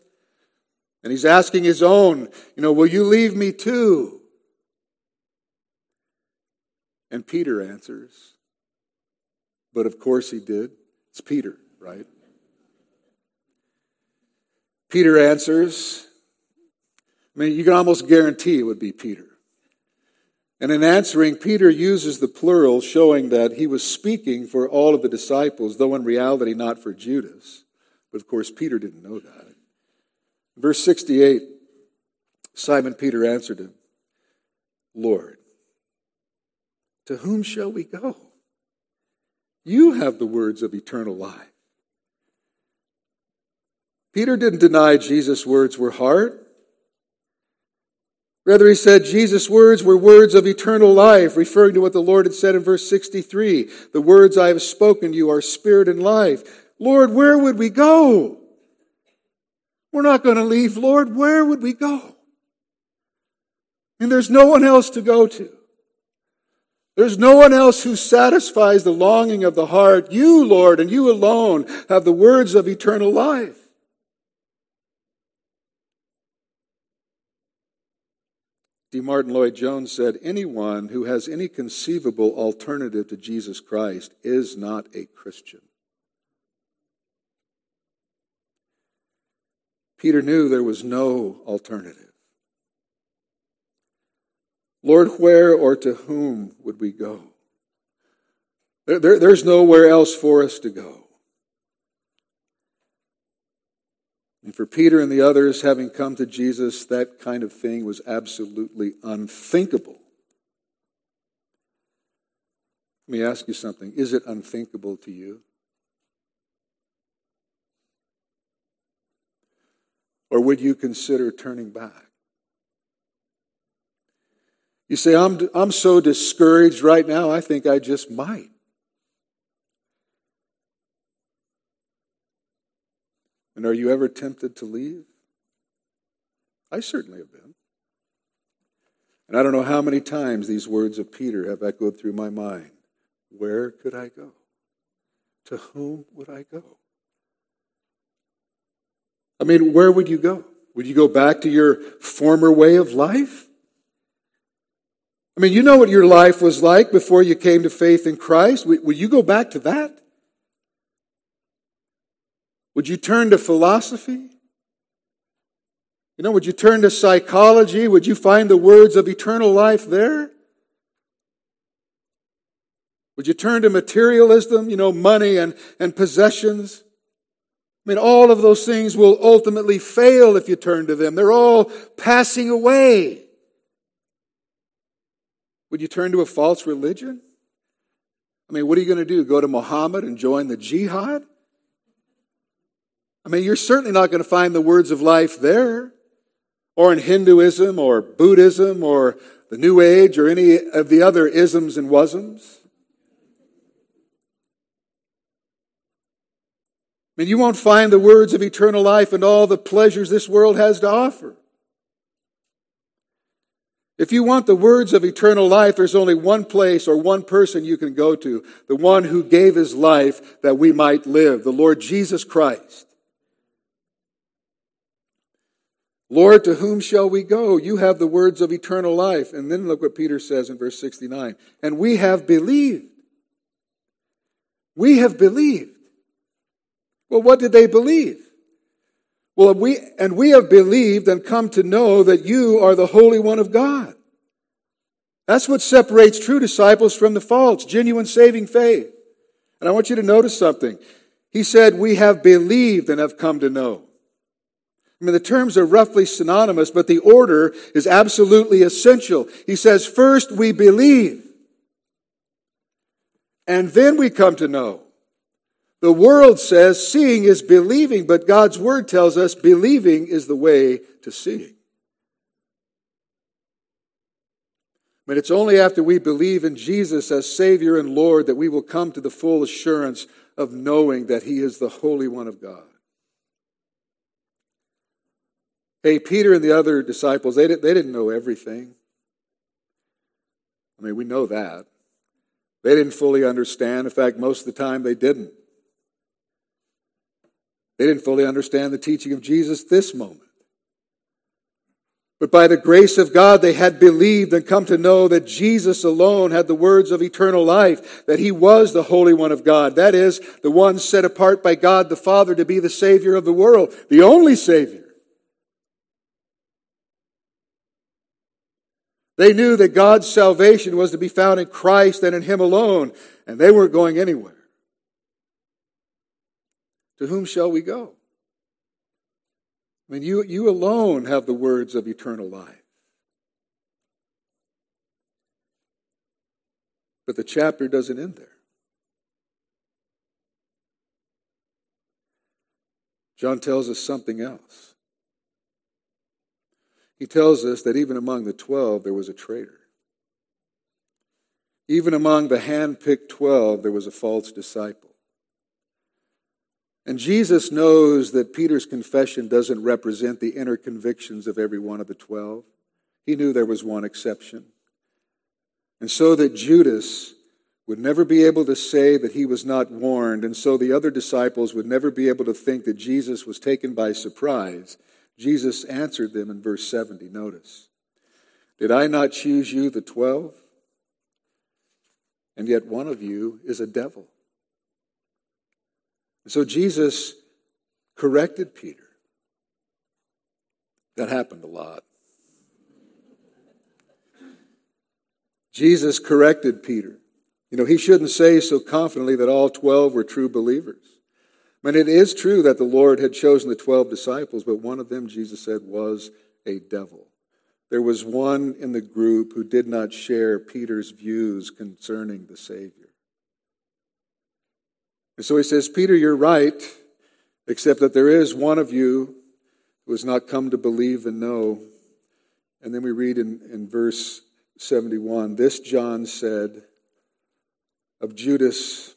And he's asking his own, you know, will you leave me too? And Peter answers, but of course he did. It's Peter, right? Peter answers. I mean, you can almost guarantee it would be Peter. And in answering, Peter uses the plural, showing that he was speaking for all of the disciples, though in reality not for Judas. But of course, Peter didn't know that. Verse 68 Simon Peter answered him, Lord, to whom shall we go? You have the words of eternal life. Peter didn't deny Jesus' words were hard. Rather, he said Jesus' words were words of eternal life, referring to what the Lord had said in verse 63 The words I have spoken to you are spirit and life. Lord, where would we go? We're not going to leave, Lord. Where would we go? And there's no one else to go to. There's no one else who satisfies the longing of the heart. You, Lord, and you alone have the words of eternal life. D. Martyn Lloyd Jones said, Anyone who has any conceivable alternative to Jesus Christ is not a Christian. Peter knew there was no alternative. Lord, where or to whom would we go? There, there, there's nowhere else for us to go. And for Peter and the others, having come to Jesus, that kind of thing was absolutely unthinkable. Let me ask you something. Is it unthinkable to you? Or would you consider turning back? You say, I'm, I'm so discouraged right now, I think I just might. And are you ever tempted to leave? I certainly have been. And I don't know how many times these words of Peter have echoed through my mind. Where could I go? To whom would I go? I mean, where would you go? Would you go back to your former way of life? I mean, you know what your life was like before you came to faith in Christ. Would you go back to that? Would you turn to philosophy? You know, would you turn to psychology? Would you find the words of eternal life there? Would you turn to materialism, you know, money and, and possessions? I mean, all of those things will ultimately fail if you turn to them. They're all passing away. Would you turn to a false religion? I mean, what are you going to do? Go to Muhammad and join the jihad? I mean, you're certainly not going to find the words of life there, or in Hinduism, or Buddhism, or the New Age, or any of the other isms and wasms. I mean, you won't find the words of eternal life and all the pleasures this world has to offer. If you want the words of eternal life, there's only one place or one person you can go to, the one who gave his life that we might live, the Lord Jesus Christ. Lord, to whom shall we go? You have the words of eternal life. And then look what Peter says in verse 69. And we have believed. We have believed. Well, what did they believe? Well, we, and we have believed and come to know that you are the Holy One of God. That's what separates true disciples from the false, genuine saving faith. And I want you to notice something. He said, We have believed and have come to know. I mean, the terms are roughly synonymous, but the order is absolutely essential. He says, first we believe, and then we come to know. The world says seeing is believing, but God's word tells us believing is the way to seeing. But it's only after we believe in Jesus as Savior and Lord that we will come to the full assurance of knowing that He is the Holy One of God. Hey, Peter and the other disciples, they, didn't, they didn't know everything. I mean, we know that. They didn't fully understand. In fact, most of the time they didn't. They didn't fully understand the teaching of Jesus this moment. But by the grace of God, they had believed and come to know that Jesus alone had the words of eternal life, that he was the Holy One of God. That is, the one set apart by God the Father to be the Savior of the world, the only Savior. They knew that God's salvation was to be found in Christ and in Him alone, and they weren't going anywhere. To whom shall we go? I mean, you, you alone have the words of eternal life. But the chapter doesn't end there. John tells us something else. He tells us that even among the twelve, there was a traitor. Even among the hand picked twelve, there was a false disciple. And Jesus knows that Peter's confession doesn't represent the inner convictions of every one of the twelve. He knew there was one exception. And so that Judas would never be able to say that he was not warned, and so the other disciples would never be able to think that Jesus was taken by surprise, Jesus answered them in verse 70. Notice, Did I not choose you, the twelve? And yet one of you is a devil. So Jesus corrected Peter. That happened a lot. Jesus corrected Peter. You know, he shouldn't say so confidently that all 12 were true believers. Mean, it is true that the Lord had chosen the 12 disciples, but one of them, Jesus said, was a devil. There was one in the group who did not share Peter's views concerning the Savior. And so he says, Peter, you're right, except that there is one of you who has not come to believe and know. And then we read in, in verse 71 this John said of Judas,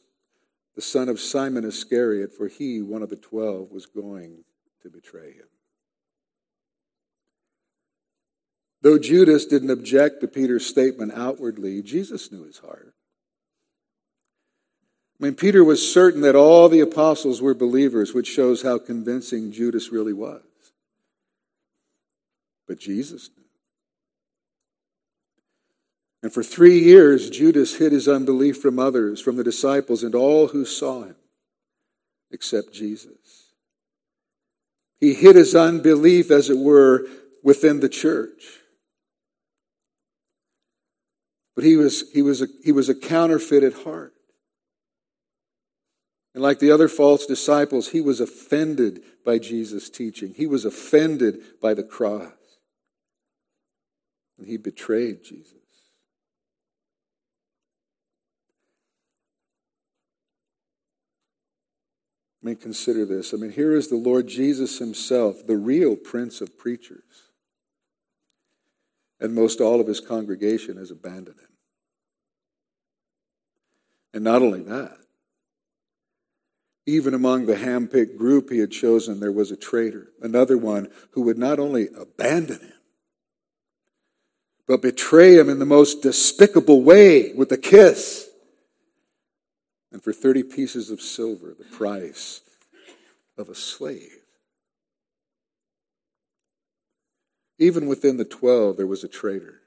the son of Simon Iscariot, for he, one of the twelve, was going to betray him. Though Judas didn't object to Peter's statement outwardly, Jesus knew his heart. I mean, Peter was certain that all the apostles were believers, which shows how convincing Judas really was. But Jesus knew. And for three years, Judas hid his unbelief from others, from the disciples, and all who saw him, except Jesus. He hid his unbelief, as it were, within the church. But he was, he was, a, he was a counterfeit at heart. And like the other false disciples, he was offended by Jesus' teaching. He was offended by the cross. And he betrayed Jesus. I mean, consider this. I mean, here is the Lord Jesus himself, the real prince of preachers. And most all of his congregation has abandoned him. And not only that, even among the handpicked group he had chosen, there was a traitor, another one who would not only abandon him, but betray him in the most despicable way with a kiss and for 30 pieces of silver, the price of a slave. Even within the 12, there was a traitor.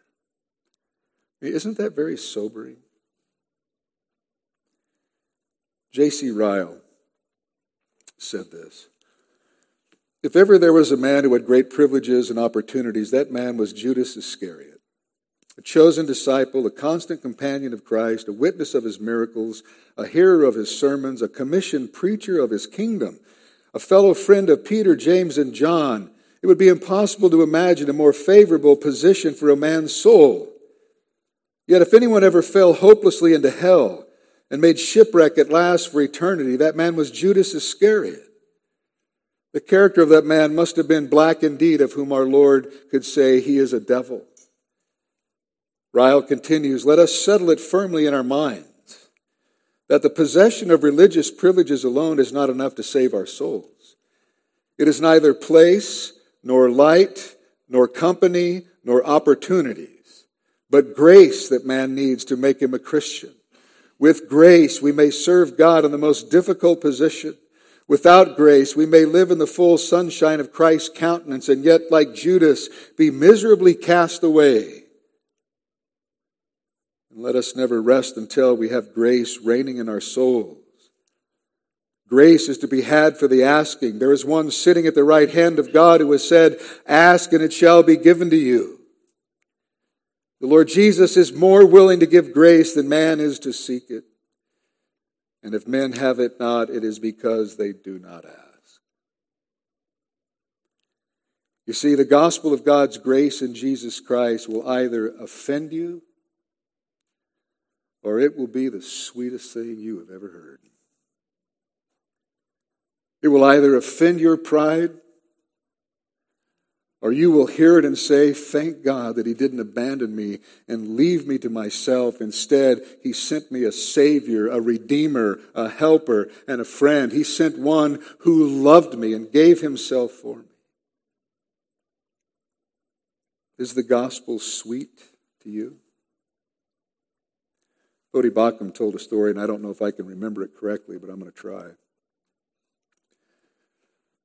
Isn't that very sobering? J.C. Ryle said this If ever there was a man who had great privileges and opportunities, that man was Judas Iscariot a chosen disciple, a constant companion of Christ, a witness of his miracles, a hearer of his sermons, a commissioned preacher of his kingdom, a fellow friend of Peter, James, and John. It would be impossible to imagine a more favorable position for a man's soul. Yet, if anyone ever fell hopelessly into hell and made shipwreck at last for eternity, that man was Judas Iscariot. The character of that man must have been black indeed, of whom our Lord could say he is a devil. Ryle continues, let us settle it firmly in our minds that the possession of religious privileges alone is not enough to save our souls. It is neither place, nor light, nor company, nor opportunities, but grace that man needs to make him a Christian. With grace, we may serve God in the most difficult position. Without grace, we may live in the full sunshine of Christ's countenance and yet, like Judas, be miserably cast away and let us never rest until we have grace reigning in our souls. Grace is to be had for the asking. There is one sitting at the right hand of God who has said, Ask and it shall be given to you. The Lord Jesus is more willing to give grace than man is to seek it. And if men have it not, it is because they do not ask. You see, the gospel of God's grace in Jesus Christ will either offend you or it will be the sweetest thing you have ever heard. It will either offend your pride, or you will hear it and say, Thank God that He didn't abandon me and leave me to myself. Instead, He sent me a Savior, a Redeemer, a Helper, and a friend. He sent one who loved me and gave Himself for me. Is the gospel sweet to you? Voddie Baucham told a story, and I don't know if I can remember it correctly, but I'm going to try.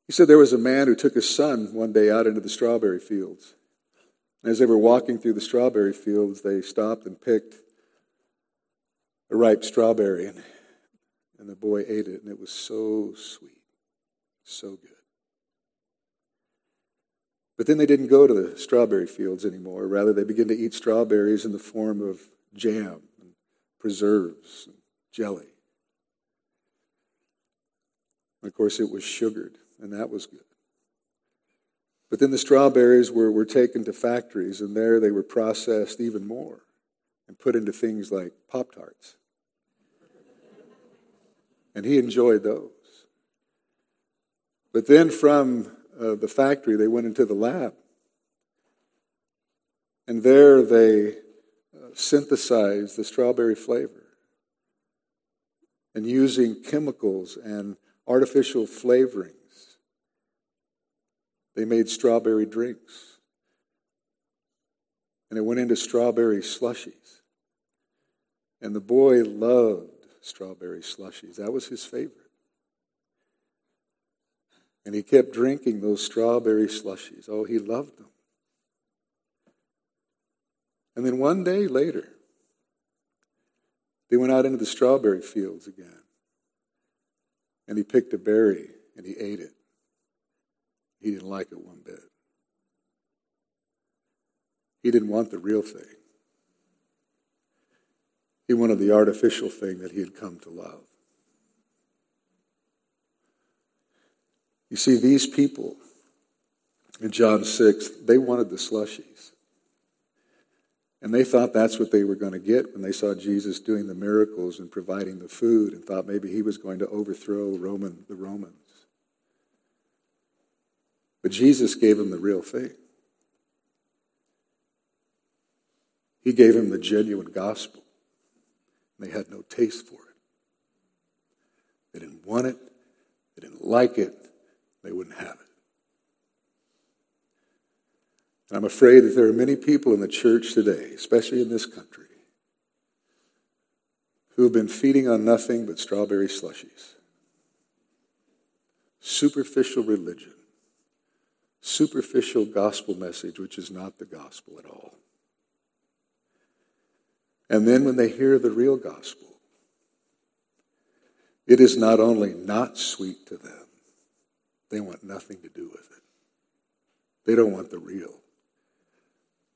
He said there was a man who took his son one day out into the strawberry fields. As they were walking through the strawberry fields, they stopped and picked a ripe strawberry, and, and the boy ate it, and it was so sweet, so good. But then they didn't go to the strawberry fields anymore. Rather, they began to eat strawberries in the form of jam preserves and jelly. Of course, it was sugared, and that was good. But then the strawberries were, were taken to factories, and there they were processed even more and put into things like Pop Tarts. And he enjoyed those. But then from uh, the factory, they went into the lab. And there they synthesized the strawberry flavor. And using chemicals and artificial flavorings, they made strawberry drinks. And it went into strawberry slushies. And the boy loved strawberry slushies. That was his favorite. And he kept drinking those strawberry slushies. Oh, he loved them. And then one day later, they went out into the strawberry fields again. And he picked a berry and he ate it. He didn't like it one bit. He didn't want the real thing. He wanted the artificial thing that he had come to love. You see, these people in John 6, they wanted the slushies. And they thought that's what they were going to get when they saw Jesus doing the miracles and providing the food and thought maybe he was going to overthrow Roman, the Romans. But Jesus gave them the real thing. He gave them the genuine gospel. They had no taste for it. They didn't want it. They didn't like it. They wouldn't have it. And I'm afraid that there are many people in the church today, especially in this country, who have been feeding on nothing but strawberry slushies. Superficial religion. Superficial gospel message, which is not the gospel at all. And then when they hear the real gospel, it is not only not sweet to them, they want nothing to do with it. They don't want the real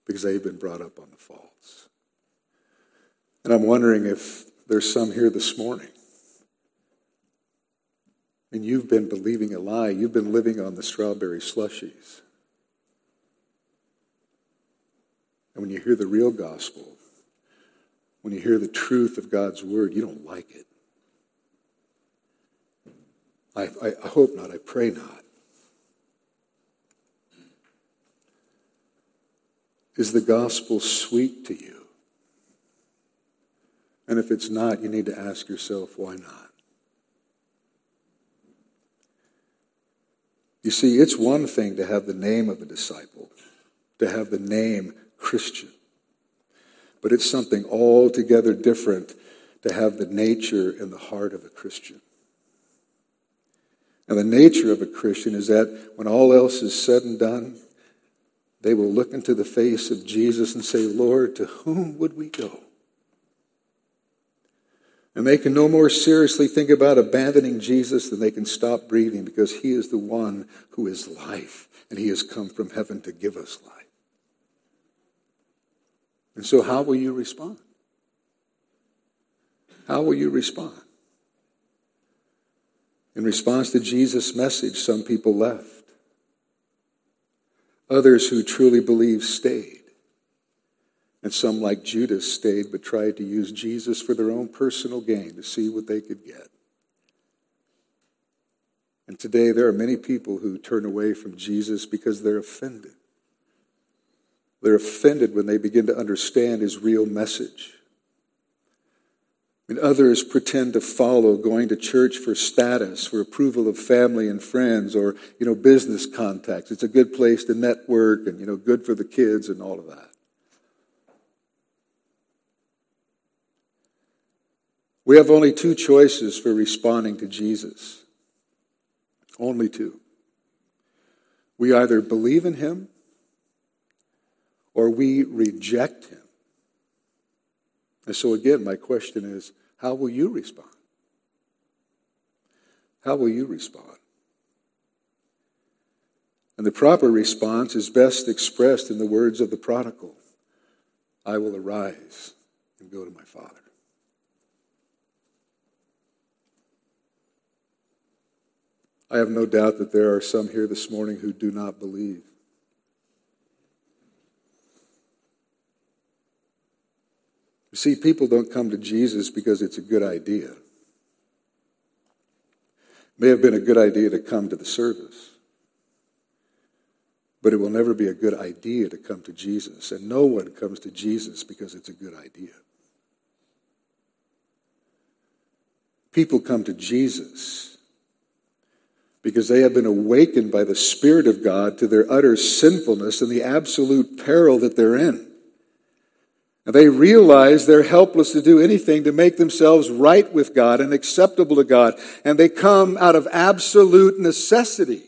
because they've been brought up on the false. And I'm wondering if there's some here this morning. And you've been believing a lie. You've been living on the strawberry slushies. And when you hear the real gospel, when you hear the truth of God's word, you don't like it. I, I, hope not. I pray not. Is the gospel sweet to you? And if it's not, you need to ask yourself, why not? You see, it's one thing to have the name of a disciple, to have the name Christian. But it's something altogether different to have the nature and the heart of a Christian. And the nature of a Christian is that when all else is said and done, they will look into the face of Jesus and say, Lord, to whom would we go? And they can no more seriously think about abandoning Jesus than they can stop breathing because he is the one who is life and he has come from heaven to give us life. And so, how will you respond? How will you respond? In response to Jesus' message, some people left. Others who truly believed stayed. And some, like Judas, stayed but tried to use Jesus for their own personal gain to see what they could get. And today, there are many people who turn away from Jesus because they're offended. They're offended when they begin to understand his real message. And others pretend to follow going to church for status, for approval of family and friends, or you know, business contacts. It's a good place to network and you know, good for the kids and all of that. We have only two choices for responding to Jesus. Only two. We either believe in him or we reject him. And so, again, my question is how will you respond? How will you respond? And the proper response is best expressed in the words of the prodigal I will arise and go to my father. I have no doubt that there are some here this morning who do not believe. You see, people don't come to Jesus because it's a good idea. It may have been a good idea to come to the service, but it will never be a good idea to come to Jesus. And no one comes to Jesus because it's a good idea. People come to Jesus because they have been awakened by the Spirit of God to their utter sinfulness and the absolute peril that they're in. They realize they're helpless to do anything to make themselves right with God and acceptable to God. And they come out of absolute necessity.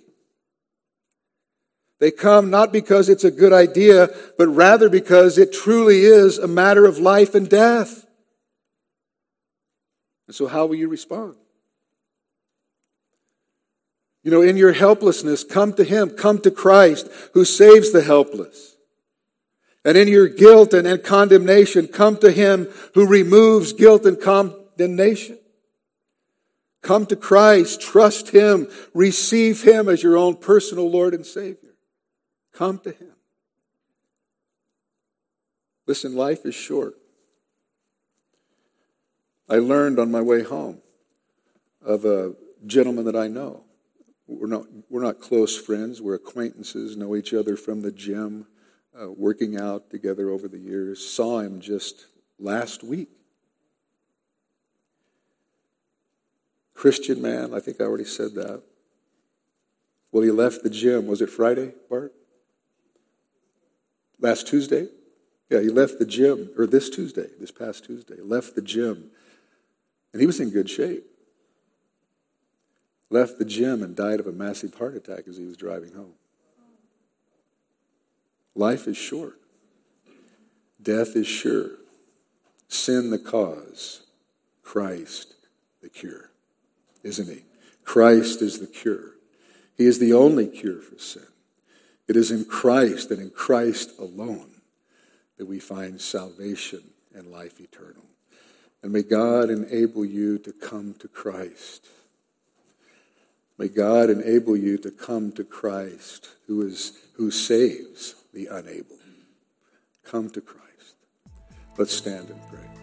They come not because it's a good idea, but rather because it truly is a matter of life and death. And so, how will you respond? You know, in your helplessness, come to Him, come to Christ who saves the helpless. And in your guilt and, and condemnation, come to Him who removes guilt and condemnation. Come to Christ, trust Him, receive Him as your own personal Lord and Savior. Come to Him. Listen, life is short. I learned on my way home of a gentleman that I know. We're not, we're not close friends, we're acquaintances, know each other from the gym uh, working out together over the years, saw him just last week. Christian man, I think I already said that. Well, he left the gym. Was it Friday, Bart? Last Tuesday? Yeah, he left the gym, or this Tuesday, this past Tuesday, left the gym. And he was in good shape. Left the gym and died of a massive heart attack as he was driving home. Life is short. Death is sure. Sin the cause. Christ the cure. Isn't he? Christ is the cure. He is the only cure for sin. It is in Christ and in Christ alone that we find salvation and life eternal. And may God enable you to come to Christ. May God enable you to come to Christ who is who saves the unable. Come to Christ. Let's stand and pray.